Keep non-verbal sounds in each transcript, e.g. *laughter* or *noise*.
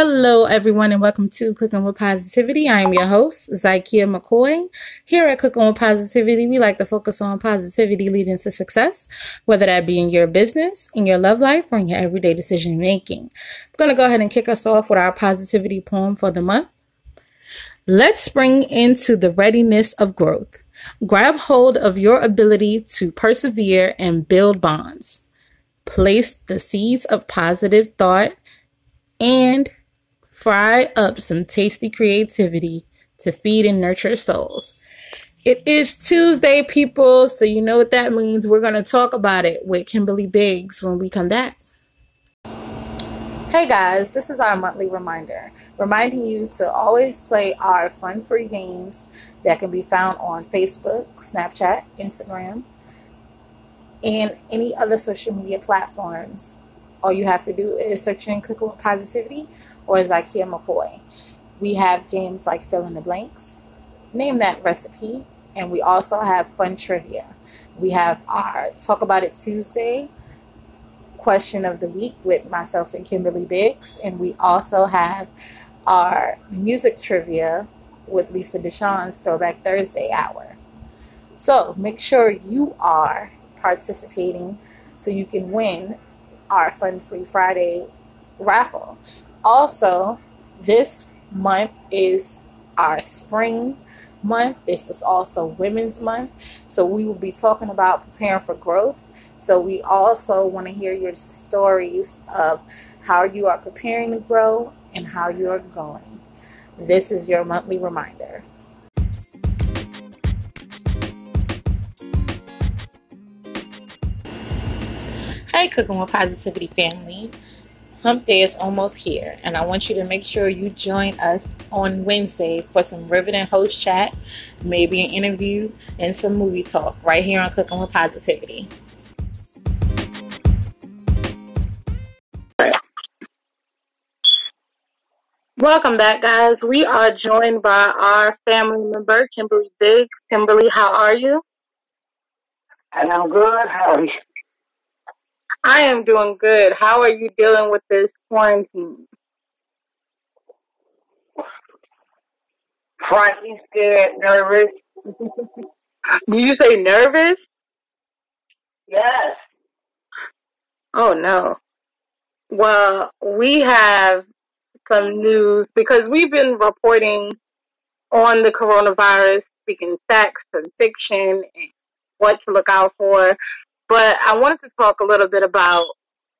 Hello, everyone, and welcome to Cooking with Positivity. I am your host, Zykia McCoy. Here at Cooking with Positivity, we like to focus on positivity leading to success, whether that be in your business, in your love life, or in your everyday decision making. I'm going to go ahead and kick us off with our positivity poem for the month. Let's spring into the readiness of growth. Grab hold of your ability to persevere and build bonds. Place the seeds of positive thought and Fry up some tasty creativity to feed and nurture souls. It is Tuesday, people, so you know what that means. We're going to talk about it with Kimberly Biggs when we come back. Hey guys, this is our monthly reminder, reminding you to always play our fun free games that can be found on Facebook, Snapchat, Instagram, and any other social media platforms all you have to do is search in Cooking with Positivity or Zykia McCoy. We have games like Fill in the Blanks, Name That Recipe, and we also have fun trivia. We have our Talk About It Tuesday question of the week with myself and Kimberly Biggs, and we also have our music trivia with Lisa Deshawn's Throwback Thursday hour. So make sure you are participating so you can win our Fun Free Friday raffle. Also, this month is our spring month. This is also Women's Month. So we will be talking about preparing for growth. So we also want to hear your stories of how you are preparing to grow and how you are growing. This is your monthly reminder. Hey, Cooking with Positivity family. Hump Day is almost here, and I want you to make sure you join us on Wednesday for some riveting host chat, maybe an interview, and some movie talk right here on Cooking with Positivity. Welcome back, guys. We are joined by our family member, Kimberly Biggs. Kimberly, how are you? And I'm good. How are you? I am doing good. How are you dealing with this quarantine? Frightened, scared, nervous. *laughs* Did you say nervous? Yes. Oh no. Well, we have some news because we've been reporting on the coronavirus, speaking facts and fiction and what to look out for. But I wanted to talk a little bit about,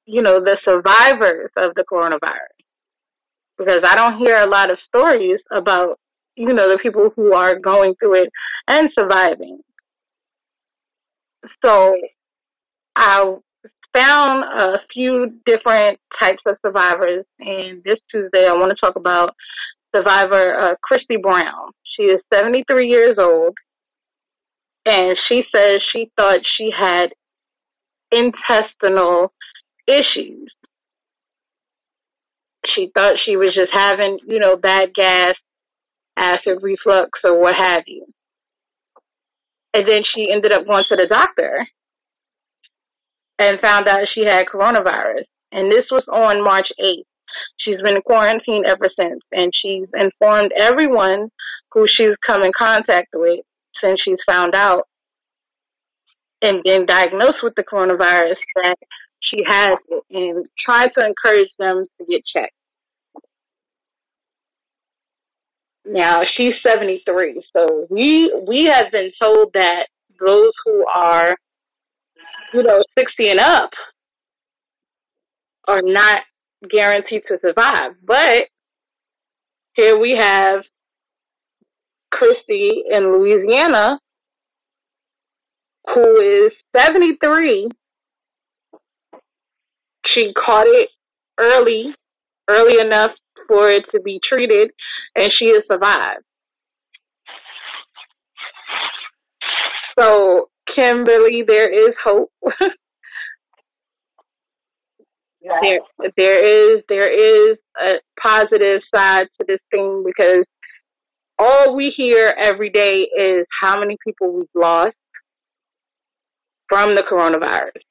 you know, the survivors of the coronavirus. Because I don't hear a lot of stories about, you know, the people who are going through it and surviving. So I found a few different types of survivors and this Tuesday I want to talk about survivor uh, Christy Brown. She is 73 years old and she says she thought she had intestinal issues. She thought she was just having, you know, bad gas, acid reflux, or what have you. And then she ended up going to the doctor and found out she had coronavirus. And this was on March 8th. She's been quarantined ever since, and she's informed everyone who she's come in contact with since she's found out and been diagnosed with the coronavirus that she has it and try to encourage them to get checked. Now she's 73, so we we have been told that those who are, you know, 60 and up are not guaranteed to survive. But here we have Christy in Louisiana who is 73. She caught it early, early enough for it to be treated, and she has survived. So, Kimberly, there is hope. *laughs* yeah. There, there is, there is a positive side to this thing because all we hear every day is how many people we've lost, from the coronavirus.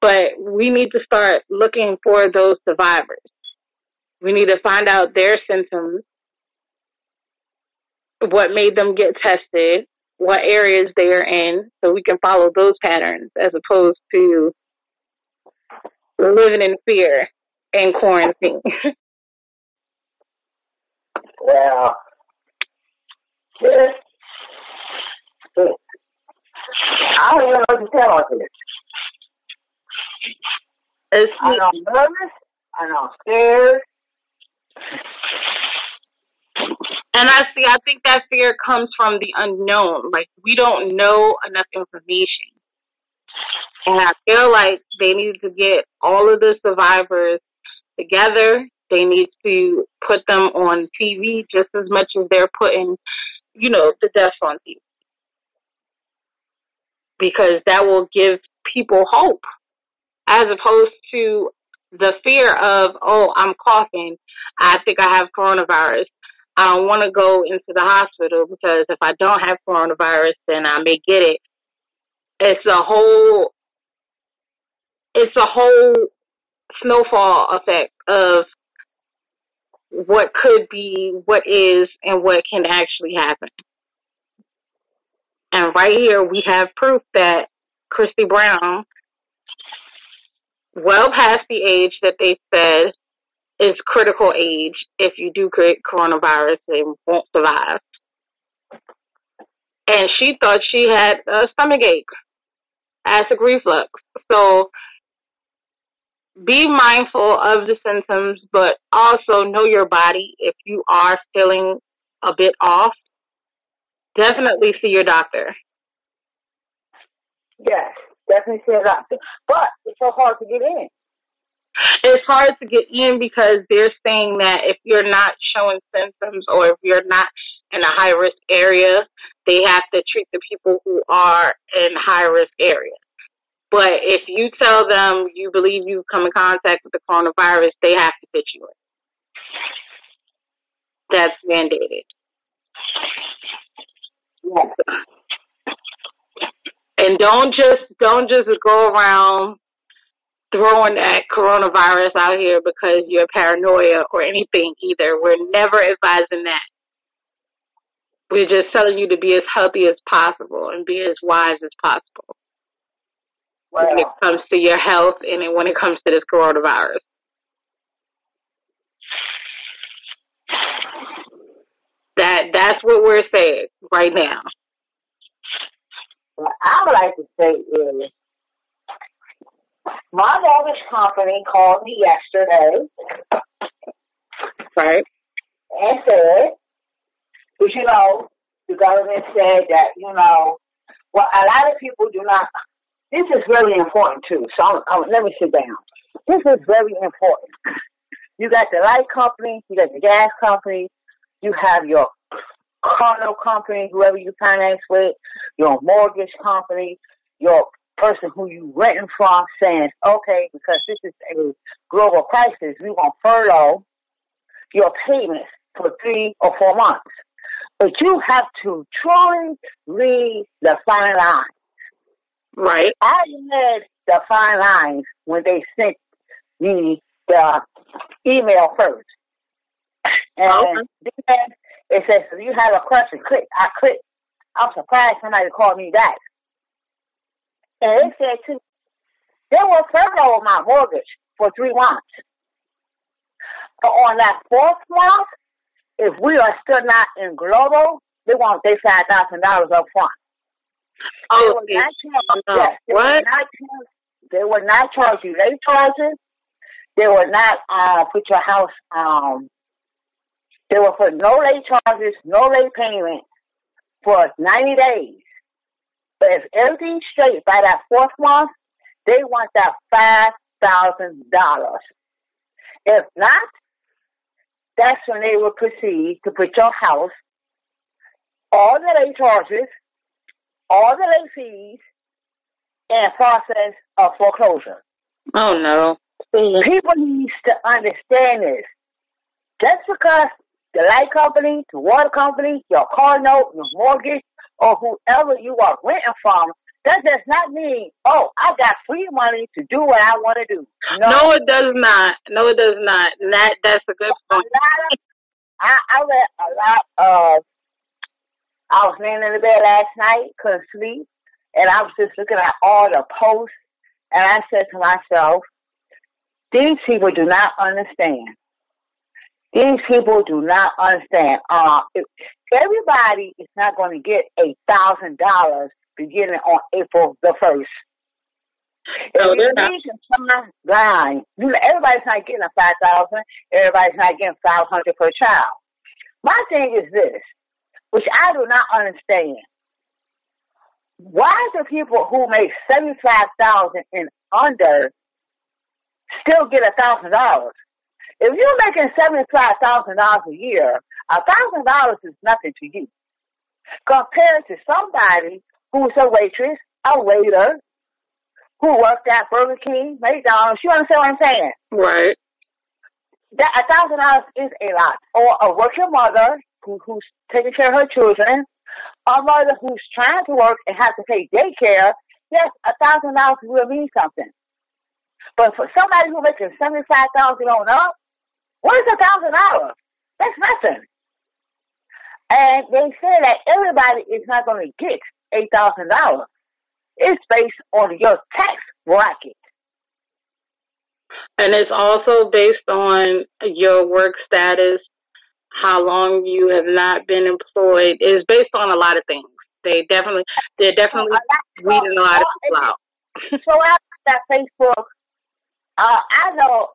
But we need to start looking for those survivors. We need to find out their symptoms, what made them get tested, what areas they are in, so we can follow those patterns as opposed to living in fear and quarantine. *laughs* Well, this, I don't even know what to tell you this. It's, I know I'm nervous. I know I'm scared. and I see, I think that fear comes from the unknown. Like, we don't know enough information. And I feel like they need to get all of the survivors together. They need to put them on TV just as much as they're putting, you know, the deaths on TV. Because that will give people hope as opposed to the fear of, oh, I'm coughing. I think I have coronavirus. I don't want to go into the hospital because if I don't have coronavirus, then I may get it. It's a whole, it's a whole snowfall effect of what could be, what is, and what can actually happen. And right here we have proof that Christy Brown, well past the age that they said is critical age, if you do get coronavirus, they won't survive. And she thought she had a stomach ache, acid reflux. So be mindful of the symptoms, but also know your body. If you are feeling a bit off, definitely see your doctor. Yes, definitely say that. But it's so hard to get in. It's hard to get in because they're saying that if you're not showing symptoms or if you're not in a high risk area, they have to treat the people who are in high risk areas. But if you tell them you believe you've come in contact with the coronavirus, they have to fit you in. That's mandated. Yes. And don't just don't just go around throwing that coronavirus out here because you're paranoia or anything either. We're never advising that. We're just telling you to be as healthy as possible and be as wise as possible Well, when it comes to your health and when it comes to this coronavirus. That that's what we're saying right now. what I would like to say is my mortgage company called me yesterday Right? and said, because you know, the government said that, you know, well, a lot of people do not, this is very important too, so I'm, I'm, let me sit down. This is very important. You got the light company, you got the gas company, you have your car note company, whoever you finance with, your mortgage company, your person who you renting from saying, okay, because this is a global crisis, we want furlough your payments for three or four months. But you have to truly read the fine line. Right. I read the fine lines when they sent me the email first. And Okay. then it says, if you have a question, click. I clicked. I'm surprised somebody called me back. And it said, too, they will furlough my mortgage for three months. But on that fourth month, if we are still not in global, they want their five thousand dollars up front. They Oh, will not charge, no. yes, they will What? not charge, they will not charge you late charges. They will not uh put your house um they will put no late charges, no late payment for ninety days. But if everything's straight by that fourth month, they want that five thousand dollars. If not, that's when they will proceed to put your house, all the late charges, all the late fees, and process of foreclosure. Oh no. People need to understand this. Just because the light company, the water company, your car note, your mortgage, or whoever you are renting from that does not mean, oh, I got free money to do what I want to do. No. no, it does not. No, it does not. That that's a good point. A lot of, I, I read a lot of. I was laying in the bed last night, couldn't sleep, and I was just looking at all the posts, and I said to myself, these people do not understand. These people do not understand. Uh, if everybody is not going to get a thousand dollars beginning on April the first. No, they're not. Line, everybody's not getting a five thousand. Everybody's not getting five hundred per child. My thing is this, which I do not understand. Why do people who make seventy five thousand and under still get a thousand dollars? If you're making seventy five thousand dollars a year, a thousand dollars is nothing to you compared to somebody who's a waitress, a waiter, who worked at Burger King, McDonald's. You understand what I'm saying? Right. That a thousand dollars is a lot. Or a working mother who, who's taking care of her children, a mother who's trying to work and has to pay daycare. Yes, a thousand dollars will mean something. But for somebody who makes seventy five thousand on up, what is a thousand dollars? That's nothing. And they say that everybody is not going to get $8,000. It's based on your tax bracket. And it's also based on your work status, how long you have not been employed. It's based on a lot of things. They definitely, they're definitely weeding a lot of people out. *laughs* so after that Facebook, uh, I know,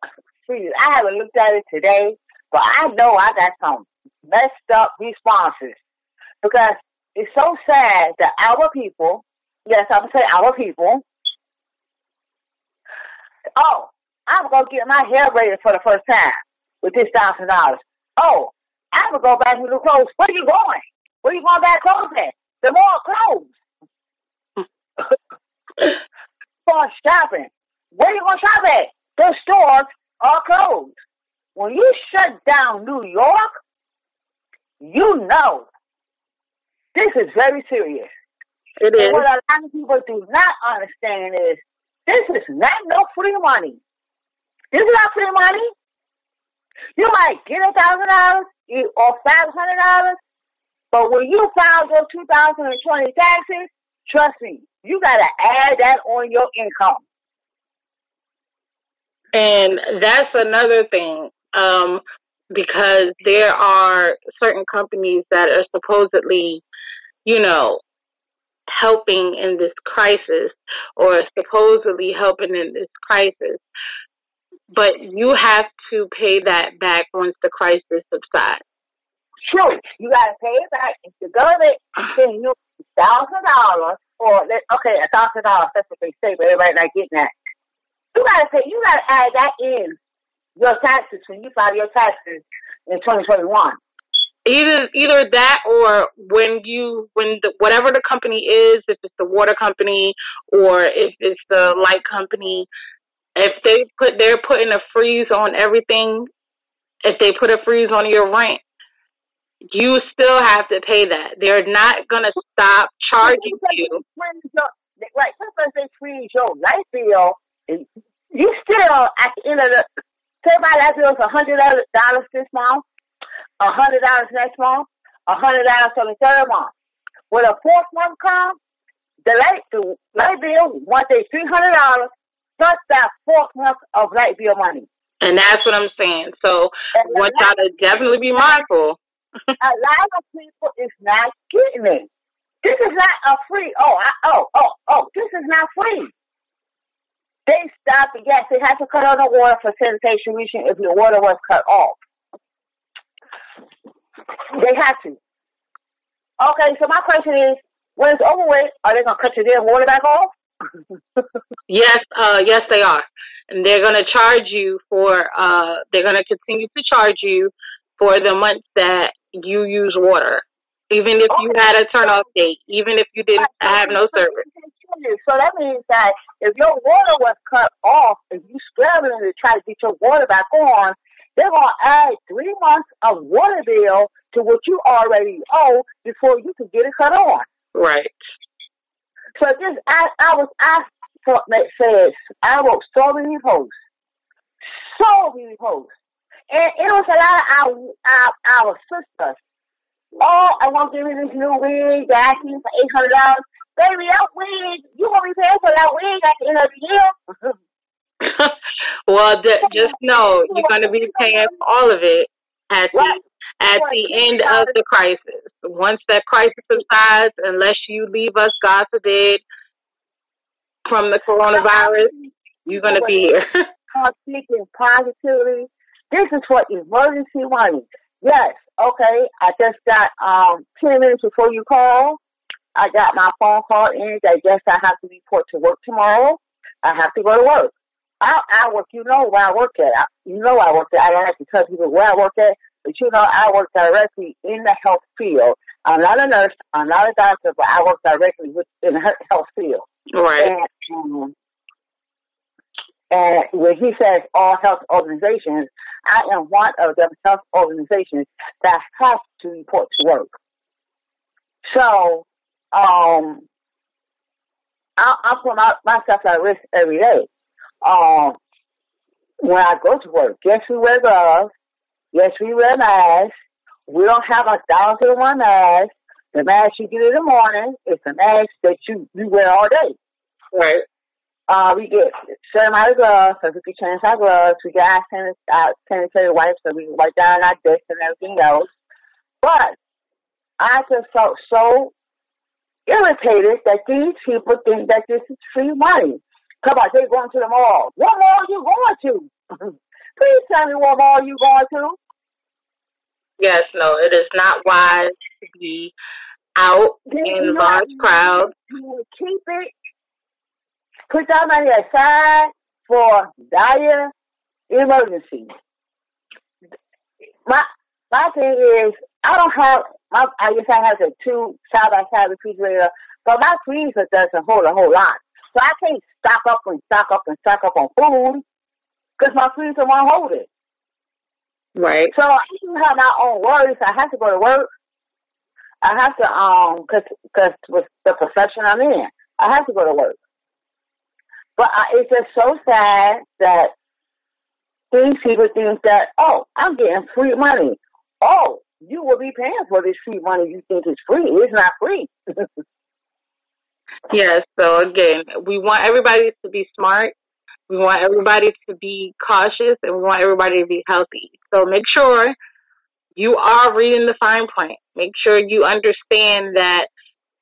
I haven't looked at it today, but I know I got some messed up responses because it's so sad that our people, yes, I'm gonna say our people. Oh, I'm gonna get my hair braided for the first time with this thousand dollars. Oh, I'm gonna go back to the clothes. Where you going? Where you going back clothes at? The more clothes. *coughs* for shopping. Where you gonna shop at? The stores are closed. When you shut down New York, you know this is very serious. It is. And what a lot of people do not understand is this is not no free money. This is not free money. You might get a thousand dollars or five hundred dollars, but when you file your 2020 taxes, trust me, you gotta add that on your income. And that's another thing. Um, because there are certain companies that are supposedly you know, helping in this crisis or supposedly helping in this crisis. But you have to pay that back once the crisis subsides. True. You gotta pay it back. If the government sends you thousand dollars or okay, a thousand dollars, that's what they say, but everybody not getting that. You gotta pay you gotta add that in your taxes when you file your taxes in twenty twenty one either either that or when you when the, whatever the company is, if it's the water company or if it's the light company, if they put they're putting a freeze on everything, if they put a freeze on your rent, you still have to pay that. They're not gonna stop charging you. Like sometimes they freeze your light bill, you still at the end of the say my light bill a hundred dollars this month a hundred dollars next month, a hundred dollars on the third month. When a fourth month comes, the light the light bill want they three hundred dollars plus that fourth month of light bill money. And that's what I'm saying. So and want y'all to definitely be mindful. *laughs* a lot of people is not getting it. This is not a free. Oh, I, oh, oh, oh! This is not free. They stop. Yes, they have to cut on the water for sanitation reaching if the water was cut off. They have to. Okay, so my question is, when it's over with, are they gonna cut your damn water back off? *laughs* yes, uh, yes, they are, and they're gonna charge you for. Uh, they're gonna continue to charge you for the months that you use water, even if okay. you had a turn off date, even if you didn't have no service. So that means that if your water was cut off, if you scrambling to try to get your water back on, they're going to add three months of water bill to what you already owe before you can get it cut on. Right. So this, I, I was, asked thought that says, I wrote so many posts, so many posts. And it was a lot of our, our, our sisters. Oh, I want to give me this new wig, they're asking for $800. Baby, that wig, you gonna be paying for that wig at the end of the year? *laughs* well, just know you're going to be paying for all of it at the at the end of the crisis. Once that crisis subsides, unless you leave us, God forbid, from the coronavirus, you're going to be here. *laughs* Speaking positively, this is for emergency money. Yes, okay. I just got um ten minutes before you call. I got my phone call in that yes, I have to report to work tomorrow. I have to go to work. I, I work, you know where I work at. I, you know I work at. I don't have to tell people where I work at, but you know I work directly in the health field. I'm not a nurse. I'm not a doctor, but I work directly with, in the *laughs* health field. Right. And, um, and when he says all health organizations, I am one of the health organizations that has to report to work. So, um, I, I put my, myself at risk every day. Um, when I go to work, yes, we wear gloves. Yes, we wear masks. We don't have a thousand and one masks. The mask you get in the morning is the mask that you, you wear all day. Right. Uh, we get certain amount of gloves, so we can change our gloves. We get our sanit- uh, sanitary wipes, so we can wipe down our discs and everything else. But I just felt so irritated that these people think that this is free money. Come on, they're going to the mall. What mall are you going to? *laughs* Please tell me what mall you going to. Yes, no, it is not wise to be out in large crowds. Keep it. Put that money aside for dire emergencies. My my thing is, I don't have. My, I guess I have a two side by side refrigerator, but my freezer doesn't hold a whole lot, so I can't stock up and stock up and stock up on food because my freezer won't hold it. Right. So I do have my own worries. I have to go to work. I have to um, cause, cause with the profession I'm in, I have to go to work. But I, it's just so sad that these people think that oh, I'm getting free money. Oh, you will be paying for this free money. You think it's free? It's not free. *laughs* Yes. So again, we want everybody to be smart. We want everybody to be cautious and we want everybody to be healthy. So make sure you are reading the fine print. Make sure you understand that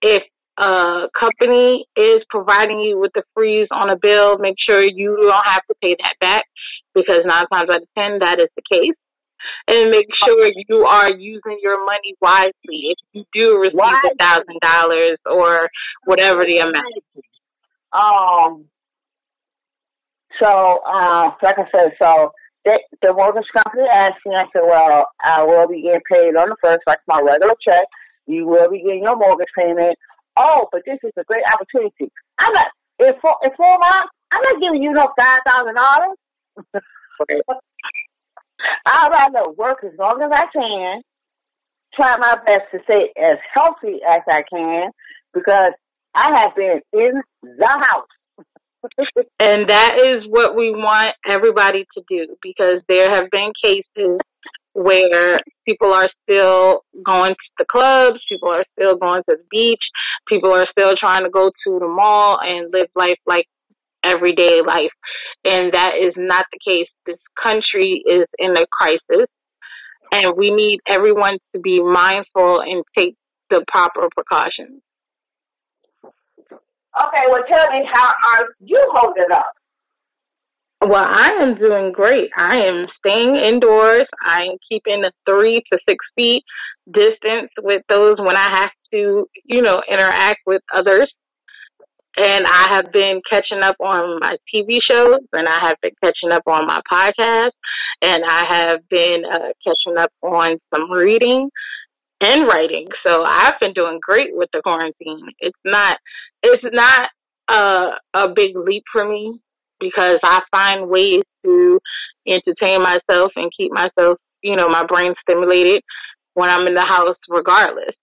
if a company is providing you with the freeze on a bill, make sure you don't have to pay that back because nine times out of ten that is the case. And make sure you are using your money wisely. If you do receive a thousand dollars or whatever the amount. Um. So, uh, like I said, so the, the mortgage company asked me. I said, "Well, I will be getting paid on the first, like my regular check. You will be getting your mortgage payment. Oh, but this is a great opportunity. I'm not in four, in four months. I'm not giving you no five thousand dollars. *laughs* I'd rather work as long as I can, try my best to stay as healthy as I can, because I have been in the house. *laughs* And that is what we want everybody to do because there have been cases where people are still going to the clubs, people are still going to the beach, people are still trying to go to the mall and live life like everyday life. And that is not the case. This country is in a crisis and we need everyone to be mindful and take the proper precautions. Okay, well, tell me how are you holding up? Well, I am doing great. I am staying indoors. I am keeping a three to six feet distance with those when I have to, you know, interact with others. And I have been catching up on my TV shows and I have been catching up on my podcast and I have been uh, catching up on some reading and writing. So I've been doing great with the quarantine. It's not, it's not a, a big leap for me because I find ways to entertain myself and keep myself, you know, my brain stimulated when I'm in the house regardless.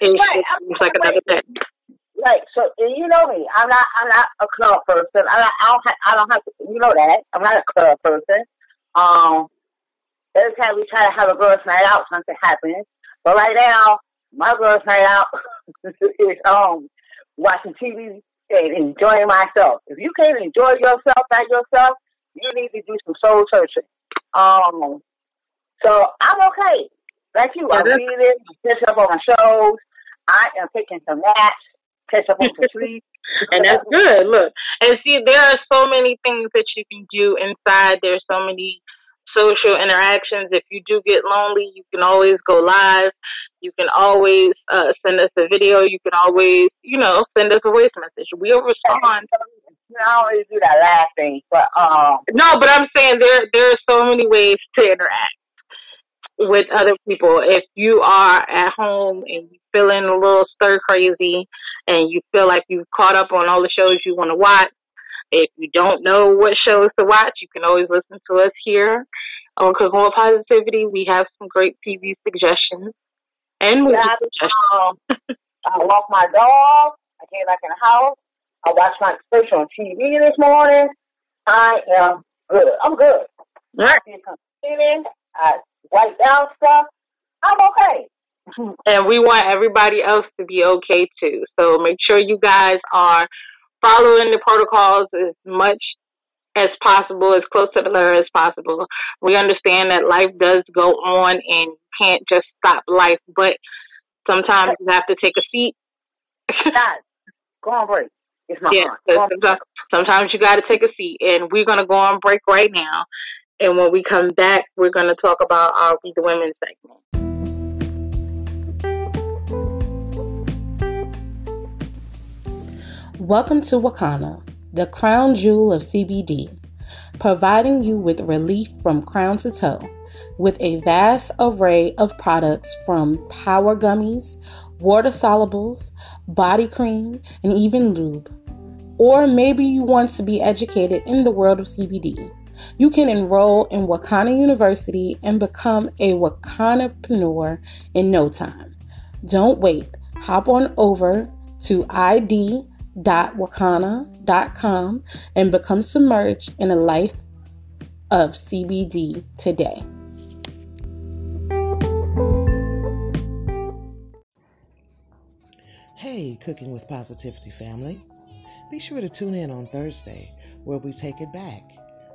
It's, Right, it's like another day. Like so you know me. I'm not I'm not a club person. I, I don't ha- I don't have to, you know that. I'm not a club person. Um every time we try to have a girls' night out something happens. But right now, my girls' night out *laughs* is um watching TV and enjoying myself. If you can't enjoy yourself by yourself, you need to do some soul searching. Um so I'm okay. Like you, I'm reading, I catch up on my shows. I am taking some naps, catch up on some *laughs* sleep. and that's good. Look, and see, there are so many things that you can do inside. There's so many social interactions. If you do get lonely, you can always go live. You can always uh, send us a video. You can always, you know, send us a voice message. We'll respond. I always do that last thing, but um. No, but I'm saying there there are so many ways to interact with other people. If you are at home and you feeling a little stir crazy and you feel like you've caught up on all the shows you want to watch, if you don't know what shows to watch, you can always listen to us here on Cooking with Positivity. We have some great TV suggestions and movie Yeah, suggestions. um, I walk my dog. I came back in the house. I watched my special on TV this morning. I am good. I'm good. Right. I did some cleaning. I wiped down stuff. I'm okay. And we want everybody else to be okay too. So make sure you guys are following the protocols as much as possible, as close to the letter as possible. We understand that life does go on and you can't just stop life, but sometimes you have to take a seat. Guys, go on break. It's my yeah, on sometimes, sometimes you got to take a seat, and we're gonna go on break right now. And when we come back, we're gonna talk about our We the Women segment. Welcome to Wakana, the crown jewel of CBD, providing you with relief from crown to toe with a vast array of products from power gummies, water solubles, body cream, and even lube. Or maybe you want to be educated in the world of CBD. You can enroll in Wakana University and become a Wakanapreneur in no time. Don't wait. Hop on over to id.wakana.com and become submerged in a life of CBD today. Hey, Cooking with Positivity family. Be sure to tune in on Thursday where we take it back.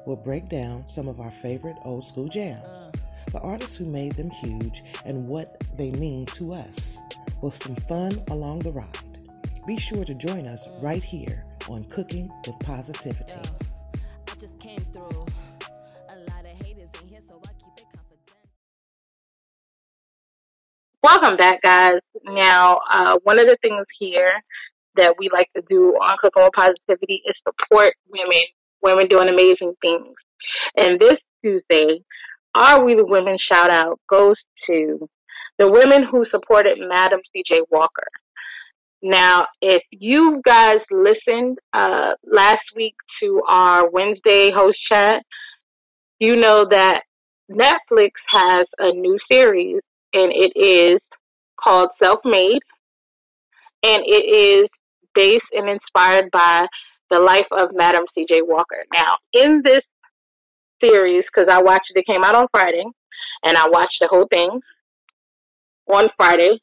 We'll break down some of our favorite old school jams, the artists who made them huge, and what they mean to us, with some fun along the ride. Be sure to join us right here on Cooking with Positivity. I just came through. A lot of haters in here, so I keep it confidential. Welcome back, guys. Now, uh, one of the things here that we like to do on Cooking with Positivity is support women, women doing amazing things. And this Tuesday, our We the Women shout out goes to the women who supported Madam C.J. Walker. Now, if you guys listened uh, last week to our Wednesday host chat, you know that Netflix has a new series, and it is called Self Made, and it is based and inspired by the life of Madam C.J. Walker. Now, in this series, because I watched it, it came out on Friday, and I watched the whole thing on Friday.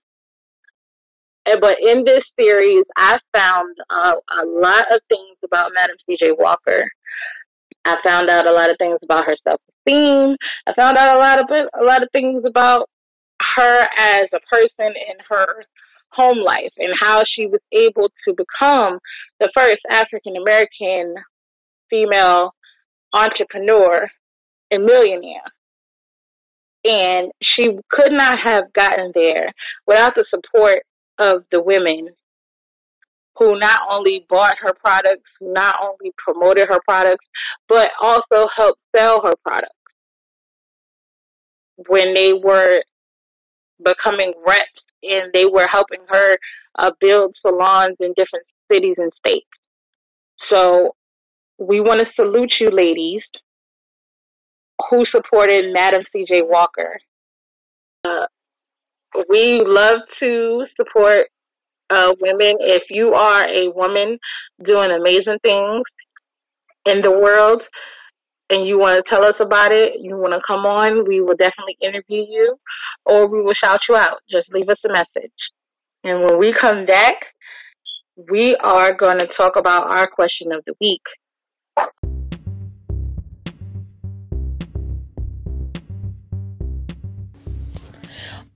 But in this series, I found uh, a lot of things about Madam C.J. Walker. I found out a lot of things about her self-esteem. I found out a lot of a lot of things about her as a person in her home life and how she was able to become the first African American female entrepreneur and millionaire. And she could not have gotten there without the support of the women who not only bought her products, not only promoted her products, but also helped sell her products when they were becoming reps and they were helping her uh, build salons in different cities and states. So we want to salute you ladies who supported Madam C.J. Walker. Uh, we love to support uh, women, if you are a woman doing amazing things in the world and you want to tell us about it, you want to come on, we will definitely interview you or we will shout you out. Just leave us a message. And when we come back, we are going to talk about our question of the week.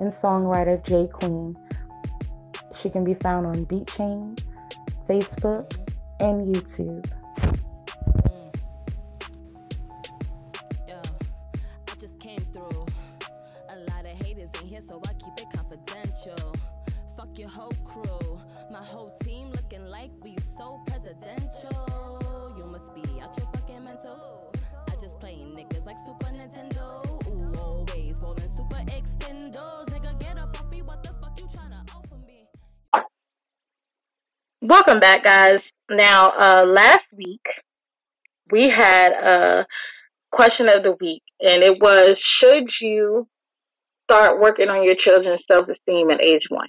and songwriter Jay Queen. She can be found on BeatChain, Facebook, and YouTube. Welcome back, guys. Now, uh, last week we had a question of the week, and it was Should you start working on your children's self esteem at age one?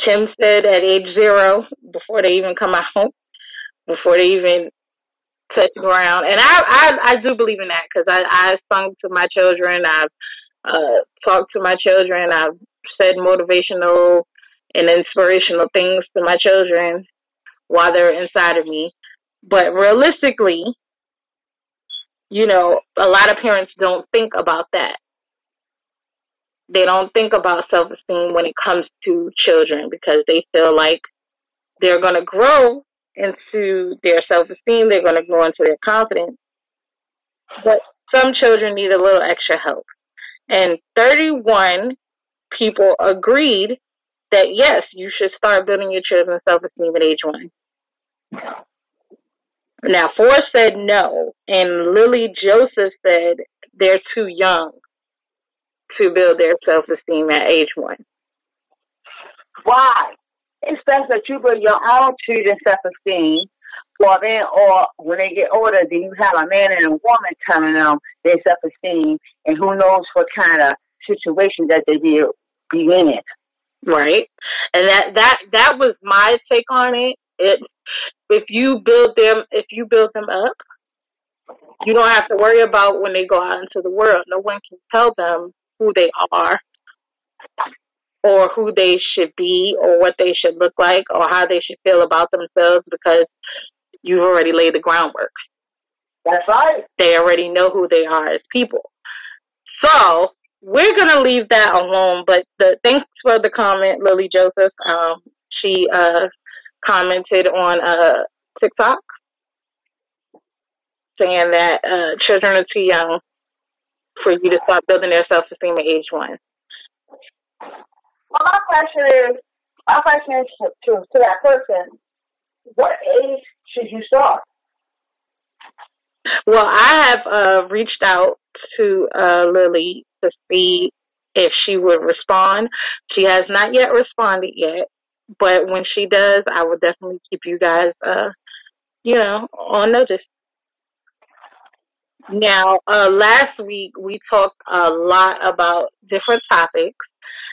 Kim said at age zero, before they even come out, before they even touch ground. And I, I, I do believe in that because I, I sung to my children. I've, uh, talked to my children. I've said motivational and inspirational things to my children while they're inside of me. But realistically, you know, a lot of parents don't think about that. They don't think about self-esteem when it comes to children because they feel like they're going to grow into their self-esteem. They're going to grow into their confidence. But some children need a little extra help. And 31 people agreed that yes, you should start building your children's self-esteem at age one. Now, four said no, and Lily Joseph said they're too young to build their self-esteem at age one. Why? It's best that you build your own children's self-esteem, or then, or when they get older, then you have a man and a woman telling them their self-esteem, and who knows what kind of situation that they be, be in it. Right. And that, that, that was my take on it. It, if you build them, if you build them up, you don't have to worry about when they go out into the world. No one can tell them who they are or who they should be or what they should look like or how they should feel about themselves because you've already laid the groundwork. That's right. They already know who they are as people. So we're gonna leave that alone. But the thanks for the comment, Lily Joseph. Um, she uh commented on uh TikTok saying that uh children are too young for you to start building their self esteem at age one. Well, my question is, my question is to, to, to that person, what age should you start? Well, I have uh reached out to uh Lily to see if she would respond. She has not yet responded yet, but when she does, I will definitely keep you guys uh you know, on notice. Now, uh, last week we talked a lot about different topics,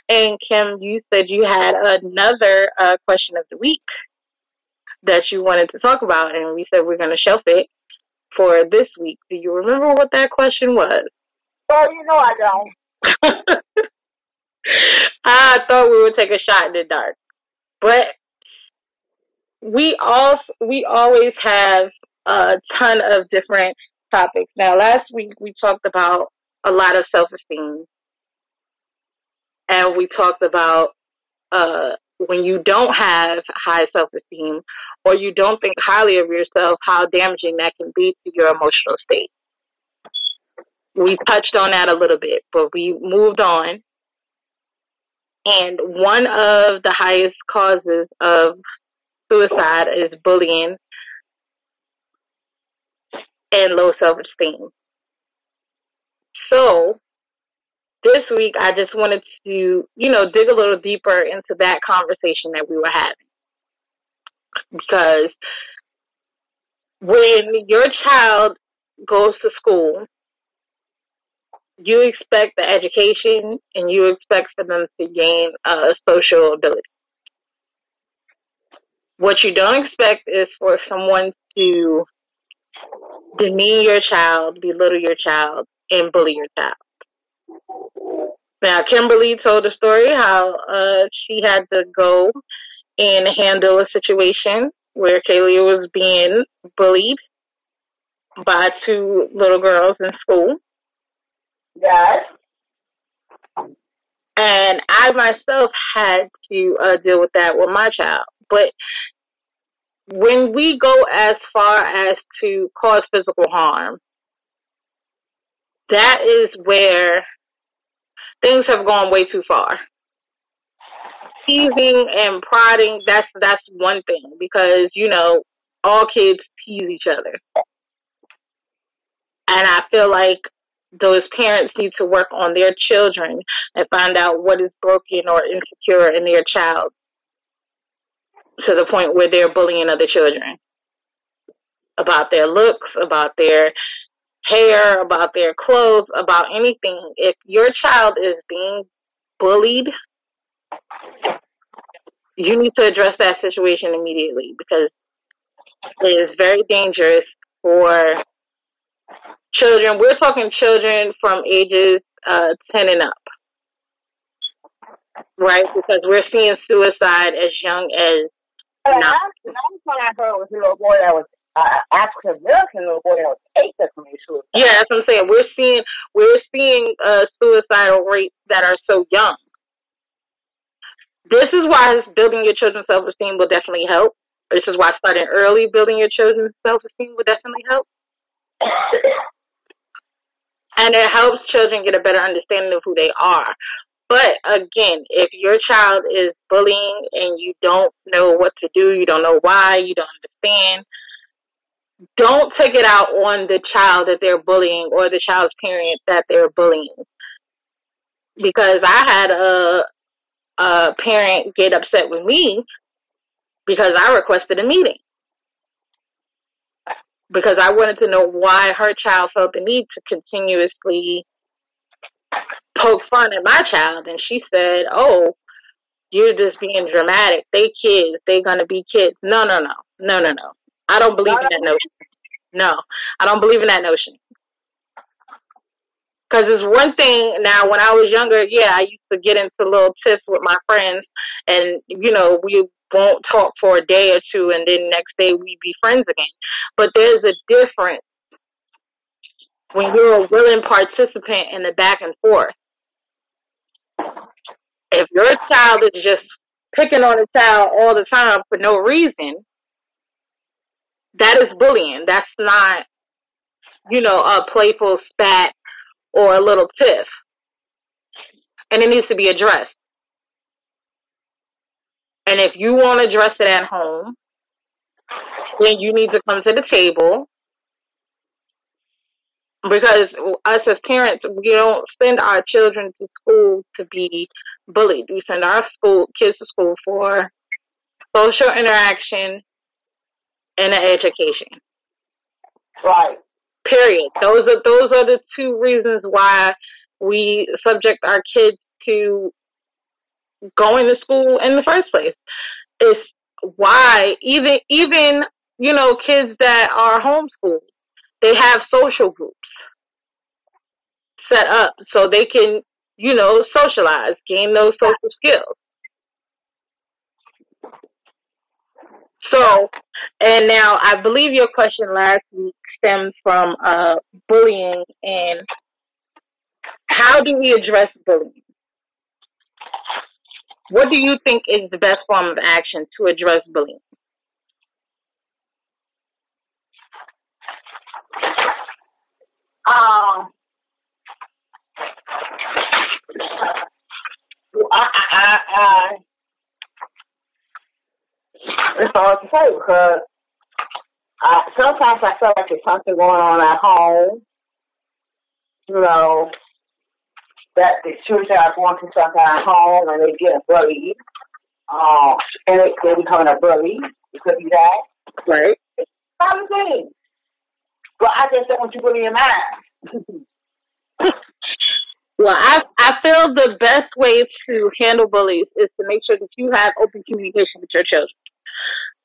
and Kim, you said you had another uh, question of the week that you wanted to talk about, and we said we're going to shelf it for this week. Do you remember what that question was? Oh, you know I don't. *laughs* I thought we would take a shot in the dark, but we all we always have a ton of different topics. Now, last week we talked about a lot of self-esteem, and we talked about uh, when you don't have high self-esteem or you don't think highly of yourself, how damaging that can be to your emotional state. We touched on that a little bit, but we moved on And one of the highest causes of suicide is bullying and low self-esteem. So this week I just wanted to, you know, dig a little deeper into that conversation that we were having. Because when your child goes to school, you expect the education and you expect for them to gain uh, social ability. What you don't expect is for someone to demean your child, belittle your child, and bully your child. Now, Kimberly told a story how uh, she had to go and handle a situation where Kaylee was being bullied by two little girls in school. Yes. And I myself had to uh, deal with that with my child. But when we go as far as to cause physical harm, that is where things have gone way too far. Teasing and prodding, that's, that's one thing because, you know, all kids tease each other. And I feel like those parents need to work on their children and find out what is broken or insecure in their child to the point where they're bullying other children about their looks, about their hair, about their clothes, about anything. If your child is being bullied, you need to address that situation immediately because it is very dangerous for children. We're talking children from ages uh, 10 and up, right? Because we're seeing suicide as young as And No. last, last one I heard was a little boy that was uh, African American little boy that committed suicide. Yeah, that's what I'm saying. We're seeing we're seeing uh, suicidal rates that are so young. This is why building your children's self esteem will definitely help. This is why starting early building your children's self esteem will definitely help. And it helps children get a better understanding of who they are. But again, if your child is bullying and you don't know what to do, you don't know why, you don't understand, don't take it out on the child that they're bullying or the child's parent that they're bullying. Because I had a, a parent get upset with me because I requested a meeting. Because I wanted to know why her child felt the need to continuously poke fun at my child. And she said, oh, you're just being dramatic. They kids. they're gonna be kids. No, no, no. No, no, no. I don't believe in that notion. No, I don't believe in that notion. Cause it's one thing now when I was younger, yeah, I used to get into little tiffs with my friends and, you know, we won't talk for a day or two and then next day we be friends again. But there's a difference when you're a willing participant in the back and forth. If your child is just picking on a child all the time for no reason, that is bullying. That's not, you know, a playful spat or a little tiff. And it needs to be addressed. And if you want to address it at home, then you need to come to the table because us as parents, we don't send our children to school to be bullied. We send our school kids to school for social interaction and an education. Right. Period. Those are those are the two reasons why we subject our kids to going to school in the first place. It's why even even you know kids that are homeschooled, they have social groups set up so they can you know socialize, gain those social skills. So, and now I believe your question last week stems from uh, bullying and how do we address bullying? What do you think is the best form of action to address bullying? Um, I, I, I, I, it's hard to say because sometimes I feel like there's something going on at home. You know, that the children are going through something at home and they get bullied. Um, and they, they becoming a bully. It could be that. Right. Other things. But I just don't want you in your mind. Well, I I feel the best way to handle bullies is to make sure that you have open communication with your children,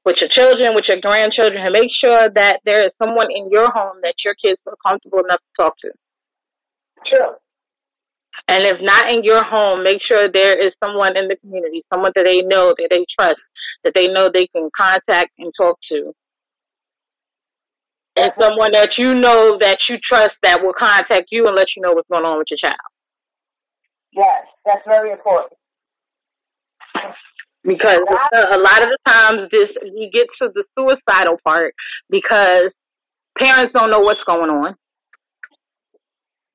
with your children, with your grandchildren, and make sure that there is someone in your home that your kids feel comfortable enough to talk to. Sure. And if not in your home, make sure there is someone in the community, someone that they know, that they trust, that they know they can contact and talk to. And someone that you know that you trust that will contact you and let you know what's going on with your child. Yes, that's very important. Because a lot of the times this we get to the suicidal part because parents don't know what's going on.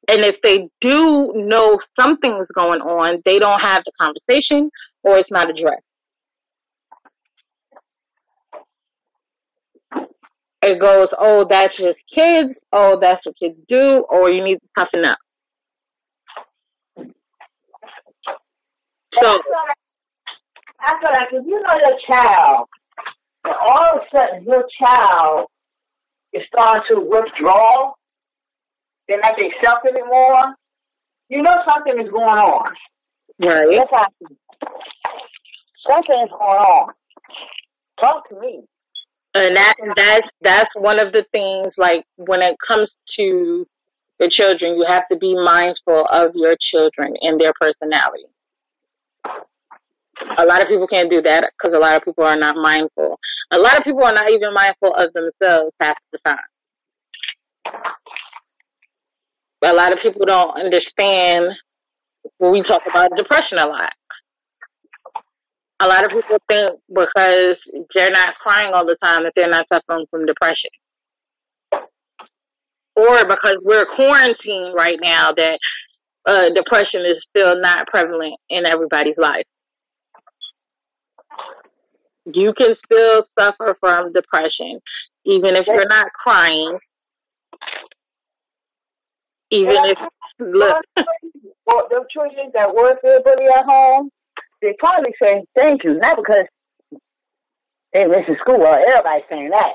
And if they do know something's going on, they don't have the conversation or it's not addressed. It goes, oh, that's just kids. Oh, that's what kids do. Or you need to toughen up. So, I feel like if you know your child, and all of a sudden your child is starting to withdraw, they're not themselves anymore, you know something is going on. right. That's how I feel. Something is going on. Talk to me. And that that's that's one of the things like when it comes to your children, you have to be mindful of your children and their personality. A lot of people can't do that because a lot of people are not mindful. A lot of people are not even mindful of themselves half the time. A lot of people don't understand when we talk about depression a lot. A lot of people think because they're not crying all the time that they're not suffering from depression. Or because we're quarantined right now that uh, depression is still not prevalent in everybody's life. You can still suffer from depression, even if you're not crying. Even if, look, Well, the children that work everybody at home, they probably say thank you, not because they miss the school or everybody saying that,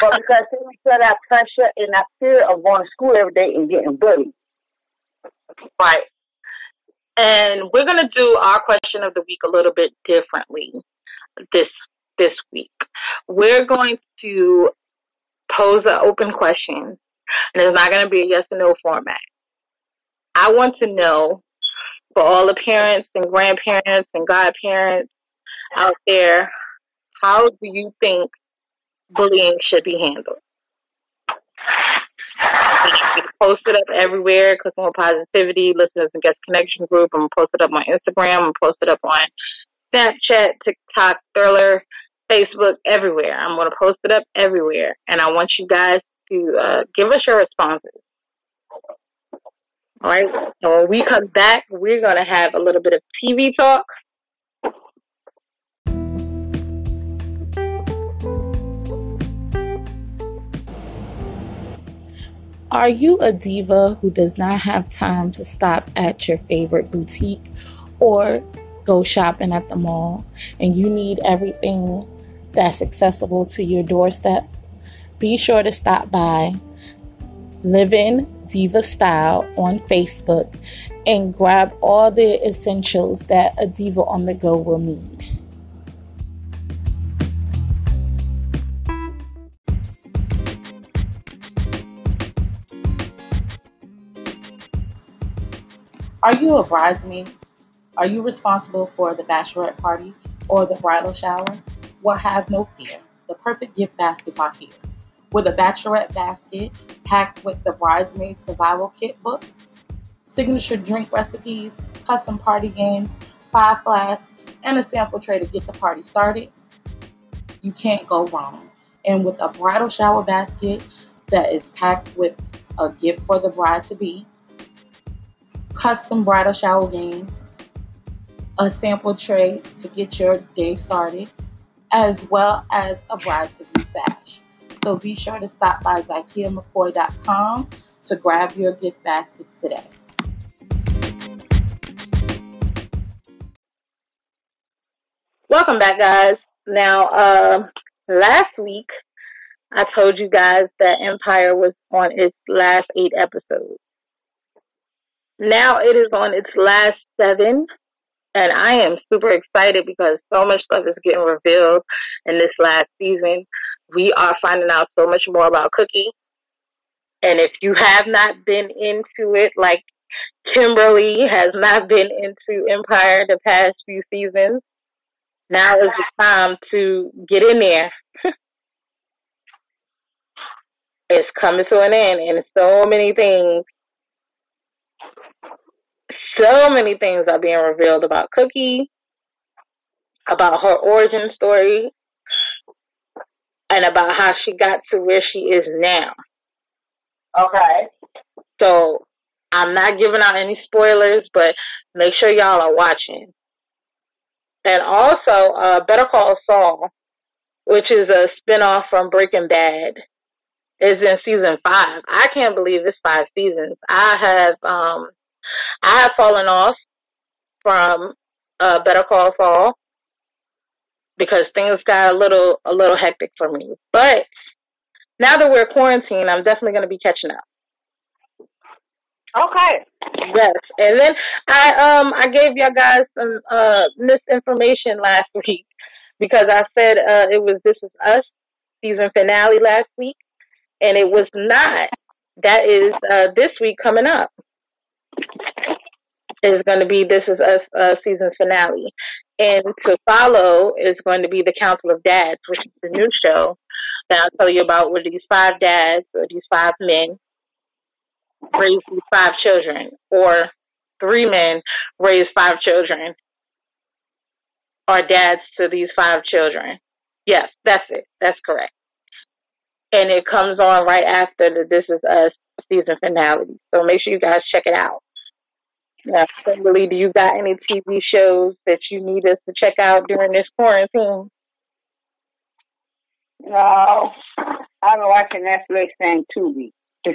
but *laughs* because they feel that pressure and that fear of going to school every day and getting bullied. Right. And we're going to do our question of the week a little bit differently this this week. We're going to pose an open question, and it's not going to be a yes or no format. I want to know for all the parents and grandparents and godparents out there, how do you think bullying should be handled? post it up everywhere. Click on Positivity, Listeners and Guest Connection Group. I'm going to post it up on Instagram. I'm going to post it up on Snapchat, TikTok, Triller, Facebook, everywhere. I'm going to post it up everywhere. And I want you guys to uh, give us your responses. All right. So when we come back, we're going to have a little bit of TV talk. Are you a diva who does not have time to stop at your favorite boutique or go shopping at the mall and you need everything that's accessible to your doorstep? Be sure to stop by Living Diva Style on Facebook and grab all the essentials that a diva on the go will need. Are you a bridesmaid? Are you responsible for the bachelorette party or the bridal shower? Well, have no fear. The perfect gift baskets are here. With a bachelorette basket packed with the bridesmaid survival kit book, signature drink recipes, custom party games, five flasks, and a sample tray to get the party started, you can't go wrong. And with a bridal shower basket that is packed with a gift for the bride to be, custom bridal shower games, a sample tray to get your day started, as well as a bride to be sash. So be sure to stop by ZykeiaMcCoy.com to grab your gift baskets today. Welcome back, guys. Now, uh, last week I told you guys that Empire was on its last eight episodes. Now it is on its last seven, and I am super excited because so much stuff is getting revealed in this last season. We are finding out so much more about Cookie. And if you have not been into it, like Kimberly has not been into Empire the past few seasons, now is the time to get in there. *laughs* it's coming to an end, and so many things, so many things are being revealed about Cookie, about her origin story, and about how she got to where she is now. Okay. So I'm not giving out any spoilers, but make sure y'all are watching. And also, uh, Better Call Saul, which is a spinoff from Breaking Bad, is in season five. I can't believe it's five seasons. I have, um, I have fallen off from, uh, Better Call Saul because things got a little, a little hectic for me. But now that we're quarantined, I'm definitely going to be catching up. Okay. Yes, and then I um I gave y'all guys some uh misinformation last *laughs* week because I said uh it was This Is Us season finale last week, and it was not. That is uh this week coming up. Is going to be This Is Us uh, season finale, and to follow is going to be The Council of Dads, which is the new show that I'll tell you about, where these five dads or these five men raise these five children, or three men raise five children, or dads to these five children. Yes, that's it. That's correct. And it comes on right after the This Is Us season finale. So make sure you guys check it out. Now, Kimberly, do you got any TV shows that you need us to check out during this quarantine? No. I've been watching Netflix and Tubi. *laughs*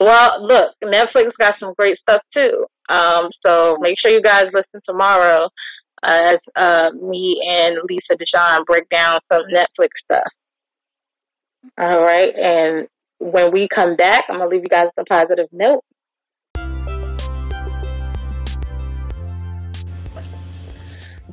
well, look, Netflix got some great stuff too. Um, so make sure you guys listen tomorrow as uh, me and Lisa Deshawn break down some Netflix stuff. All right, and when we come back, I'm gonna leave you guys a positive note.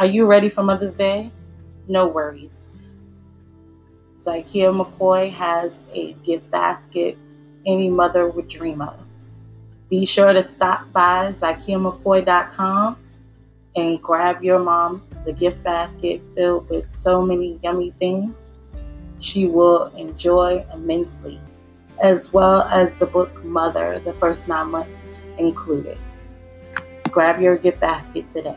Are you ready for Mother's Day? No worries. Zykeia McCoy has a gift basket any mother would dream of. Be sure to stop by ZykeiaMcCoy.com and grab your mom the gift basket filled with so many yummy things she will enjoy immensely, as well as the book Mother, the first nine months included. Grab your gift basket today.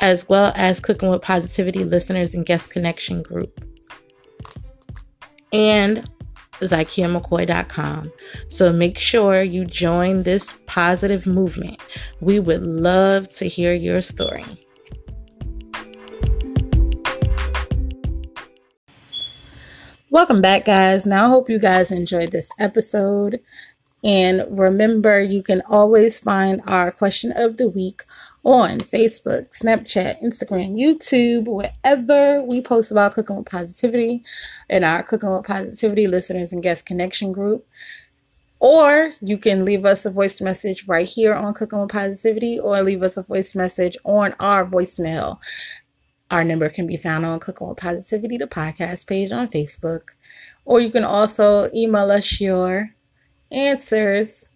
as well as Cooking with Positivity listeners and guest connection group. And ZykeiaMcCoy.com. So make sure you join this positive movement. We would love to hear your story. Welcome back, guys. Now, I hope you guys enjoyed this episode. And remember, you can always find our question of the week on Facebook, Snapchat, Instagram, YouTube, wherever we post about cooking with positivity in our cooking with positivity listeners and guest connection group. Or you can leave us a voice message right here on Cooking with Positivity or leave us a voice message on our voicemail. Our number can be found on Cooking with Positivity, the podcast page on Facebook. Or you can also email us your answers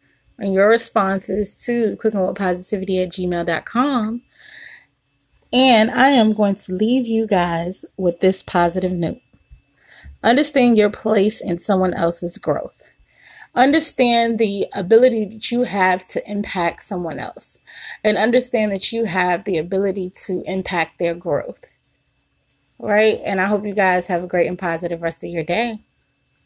and your responses to cookingwithpositivity at gmail.com. And I am going to leave you guys with this positive note. Understand your place in someone else's growth. Understand the ability that you have to impact someone else and understand that you have the ability to impact their growth. Right? And I hope you guys have a great and positive rest of your day.